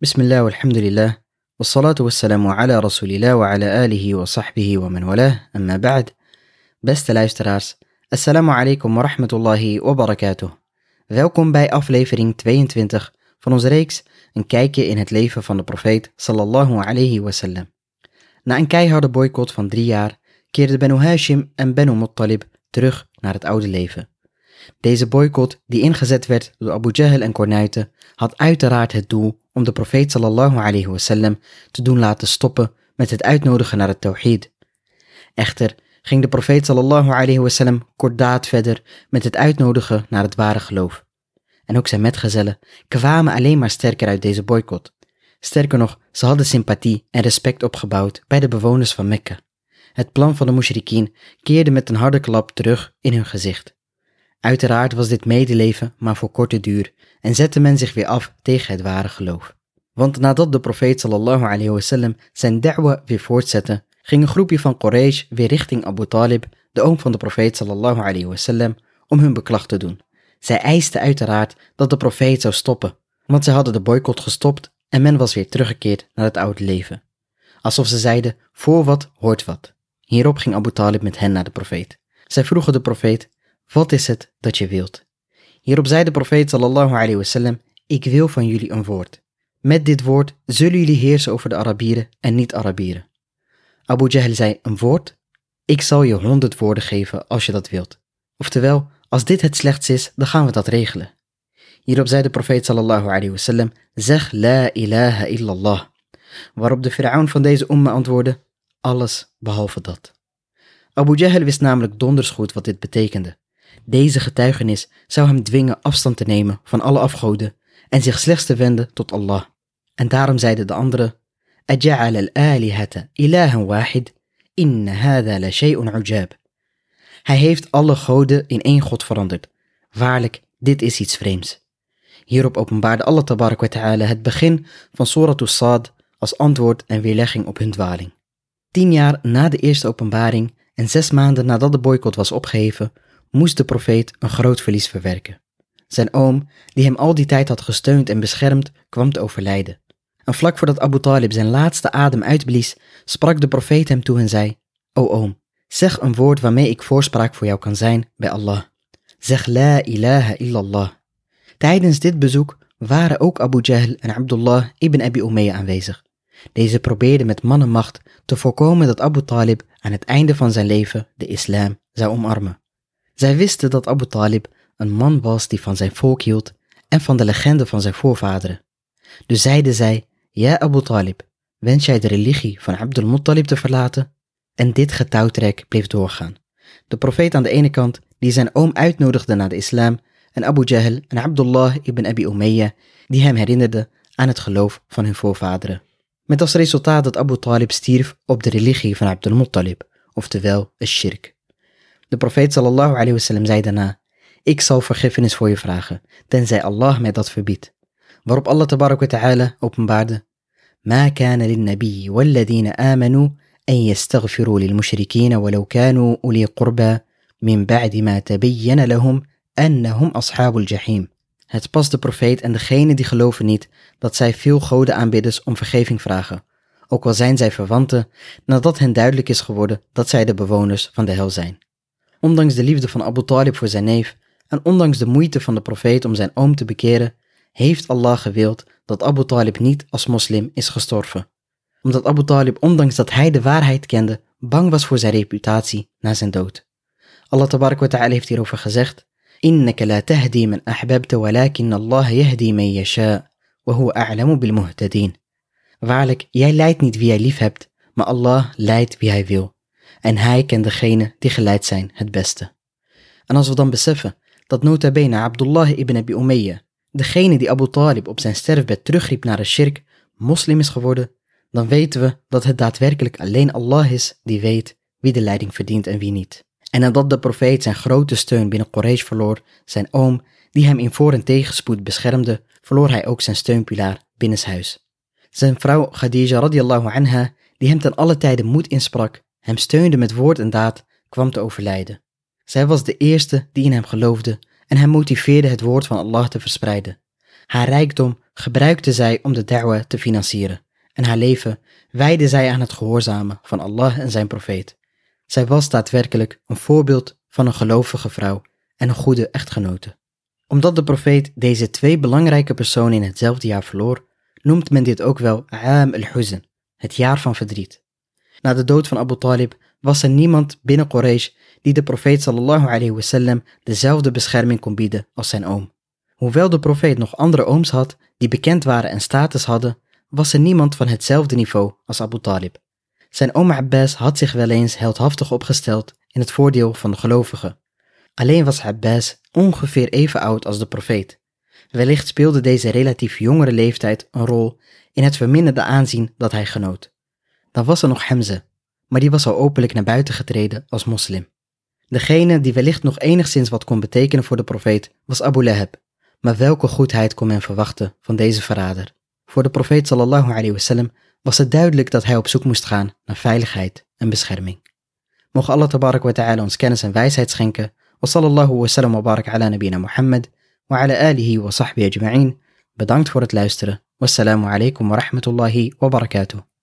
بسم الله والحمد لله والصلاة والسلام على رسول الله وعلى آله وصحبه ومن والاه أما بعد Beste luisteraars, assalamu alaikum wa rahmatullahi wa barakatuh. Welkom bij aflevering 22 van onze reeks Een kijkje in het leven van de profeet sallallahu alayhi wasallam. Na een keiharde boycott van drie jaar keerden Benu Hashim en Benu Muttalib terug naar het oude leven. Deze boycott, die ingezet werd door Abu Jahl en Kornuiten, had uiteraard het doel om de profeet sallallahu alayhi wasallam te doen laten stoppen met het uitnodigen naar het tawhid. Echter ging de profeet sallallahu alayhi wasallam kordaat verder met het uitnodigen naar het ware geloof. En ook zijn metgezellen kwamen alleen maar sterker uit deze boycott. Sterker nog, ze hadden sympathie en respect opgebouwd bij de bewoners van Mekka. Het plan van de mushrikien keerde met een harde klap terug in hun gezicht. Uiteraard was dit medeleven maar voor korte duur en zette men zich weer af tegen het ware geloof. Want nadat de profeet sallallahu alayhi wasallam zijn da'wa weer voortzette, ging een groepje van Quraysh weer richting Abu Talib, de oom van de profeet sallallahu alayhi wasallam, om hun beklag te doen. Zij eisten uiteraard dat de profeet zou stoppen, want zij hadden de boycott gestopt en men was weer teruggekeerd naar het oude leven. Alsof ze zeiden, voor wat hoort wat. Hierop ging Abu Talib met hen naar de profeet. Zij vroegen de profeet, wat is het dat je wilt? Hierop zei de profeet sallallahu alayhi wasallam, ik wil van jullie een woord. Met dit woord zullen jullie heersen over de Arabieren en niet-Arabieren. Abu Jahl zei, een woord? Ik zal je honderd woorden geven als je dat wilt. Oftewel, als dit het slechts is, dan gaan we dat regelen. Hierop zei de profeet sallallahu alayhi wasallam, zeg la ilaha illallah. Waarop de Fir'aun van deze umma antwoordde, alles behalve dat. Abu Jahl wist namelijk donders goed wat dit betekende. Deze getuigenis zou hem dwingen afstand te nemen van alle afgoden en zich slechts te wenden tot Allah. En daarom zeiden de anderen: Aja'al al-alihata ilahan wahid, inna hadha la shay'un ujab. Hij heeft alle goden in één god veranderd. Waarlijk, dit is iets vreemds. Hierop openbaarde Allah tabarak wa ta'ala het begin van Surah Saad als antwoord en weerlegging op hun dwaling. Tien jaar na de eerste openbaring en zes maanden nadat de boycott was opgeheven, moest de profeet een groot verlies verwerken. Zijn oom, die hem al die tijd had gesteund en beschermd, kwam te overlijden. En vlak voordat Abu Talib zijn laatste adem uitblies, sprak de profeet hem toe en zei, O oom, zeg een woord waarmee ik voorspraak voor jou kan zijn bij Allah. Zeg la ilaha illallah. Tijdens dit bezoek waren ook Abu Jahl en Abdullah ibn Abi Umayyah aanwezig. Deze probeerden met mannenmacht te voorkomen dat Abu Talib aan het einde van zijn leven de islam zou omarmen. Zij wisten dat Abu Talib een man was die van zijn volk hield en van de legende van zijn voorvaderen. Dus zeiden zij, ja Abu Talib, wens jij de religie van Abdul Muttalib te verlaten? En dit getouwtrek bleef doorgaan. De profeet aan de ene kant, die zijn oom uitnodigde naar de islam, en Abu Jahl en Abdullah ibn Abi Umayyah, die hem herinnerden aan het geloof van hun voorvaderen. Met als resultaat dat Abu Talib stierf op de religie van Abdul Muttalib, oftewel een shirk. De profeet sallallahu alayhi wasallam zei daarna, ik zal vergiffenis voor je vragen, tenzij Allah mij dat verbiedt. Waarop Allah tabarak wa ta'ala openbaarde, ما كان للنبي والذين آمنوا أن يستغفروا للمشركين ولو كانوا أولي قربى من بعد ما تبين لهم أنهم أصحاب الجحيم. Het past de profeet en degenen die geloven niet dat zij veel goden aanbidders om vergeving vragen, ook al zijn zij verwanten, nadat hen duidelijk is geworden dat zij de bewoners van de hel zijn. Ondanks de liefde van Abu Talib voor zijn neef en ondanks de moeite van de profeet om zijn oom te bekeren, heeft Allah gewild dat Abu Talib niet als moslim is gestorven. Omdat Abu Talib, ondanks dat hij de waarheid kende, bang was voor zijn reputatie na zijn dood. Allah tabarak wa ta'ala heeft hierover gezegd, إنك لا تهدي من أحببت ولكن الله يهدي من يشاء وهو أعلم بالمهتدين. Waarlijk, jij leidt niet wie jij lief hebt, maar Allah leidt wie hij wil. En hij kent degene die geleid zijn het beste. En als we dan beseffen dat nota bene Abdullah ibn Abi Umayyah, degene die Abu Talib op zijn sterfbed terugriep naar de shirk, moslim is geworden, dan weten we dat het daadwerkelijk alleen Allah is die weet wie de leiding verdient en wie niet. En nadat de profeet zijn grote steun binnen Quraysh verloor, zijn oom, die hem in voor- en tegenspoed beschermde, verloor hij ook zijn steunpilaar binnenshuis. Zijn vrouw Khadija radiallahu anha, die hem ten alle tijde moed insprak, hem steunde met woord en daad, kwam te overlijden. Zij was de eerste die in hem geloofde en hem motiveerde het woord van Allah te verspreiden. Haar rijkdom gebruikte zij om de da'wa te financieren en haar leven wijde zij aan het gehoorzamen van Allah en zijn profeet. Zij was daadwerkelijk een voorbeeld van een gelovige vrouw en een goede echtgenote. Omdat de profeet deze twee belangrijke personen in hetzelfde jaar verloor, noemt men dit ook wel Aam al-Huzn, het jaar van verdriet. Na de dood van Abu Talib was er niemand binnen Quraysh die de profeet sallallahu alayhi wasallam dezelfde bescherming kon bieden als zijn oom. Hoewel de profeet nog andere ooms had die bekend waren en status hadden, was er niemand van hetzelfde niveau als Abu Talib. Zijn oom Abbas had zich wel eens heldhaftig opgesteld in het voordeel van de gelovigen. Alleen was Abbas ongeveer even oud als de profeet. Wellicht speelde deze relatief jongere leeftijd een rol in het verminderde aanzien dat hij genoot. Dan was er nog Hamza, maar die was al openlijk naar buiten getreden als moslim. Degene die wellicht nog enigszins wat kon betekenen voor de profeet was Abu Lahab, maar welke goedheid kon men verwachten van deze verrader? Voor de profeet sallallahu alayhi wasallam was het duidelijk dat hij op zoek moest gaan naar veiligheid en bescherming. Mogen Allah tabarak wa ta'ala ons kennis en wijsheid schenken. Wa sallallahu wa sallam wa barak ala nabina Muhammad wa ala alihi wa sahbihi ajma'in. Bedankt voor het luisteren. Wassalamu alaikum wa rahmatullahi wa barakatuh.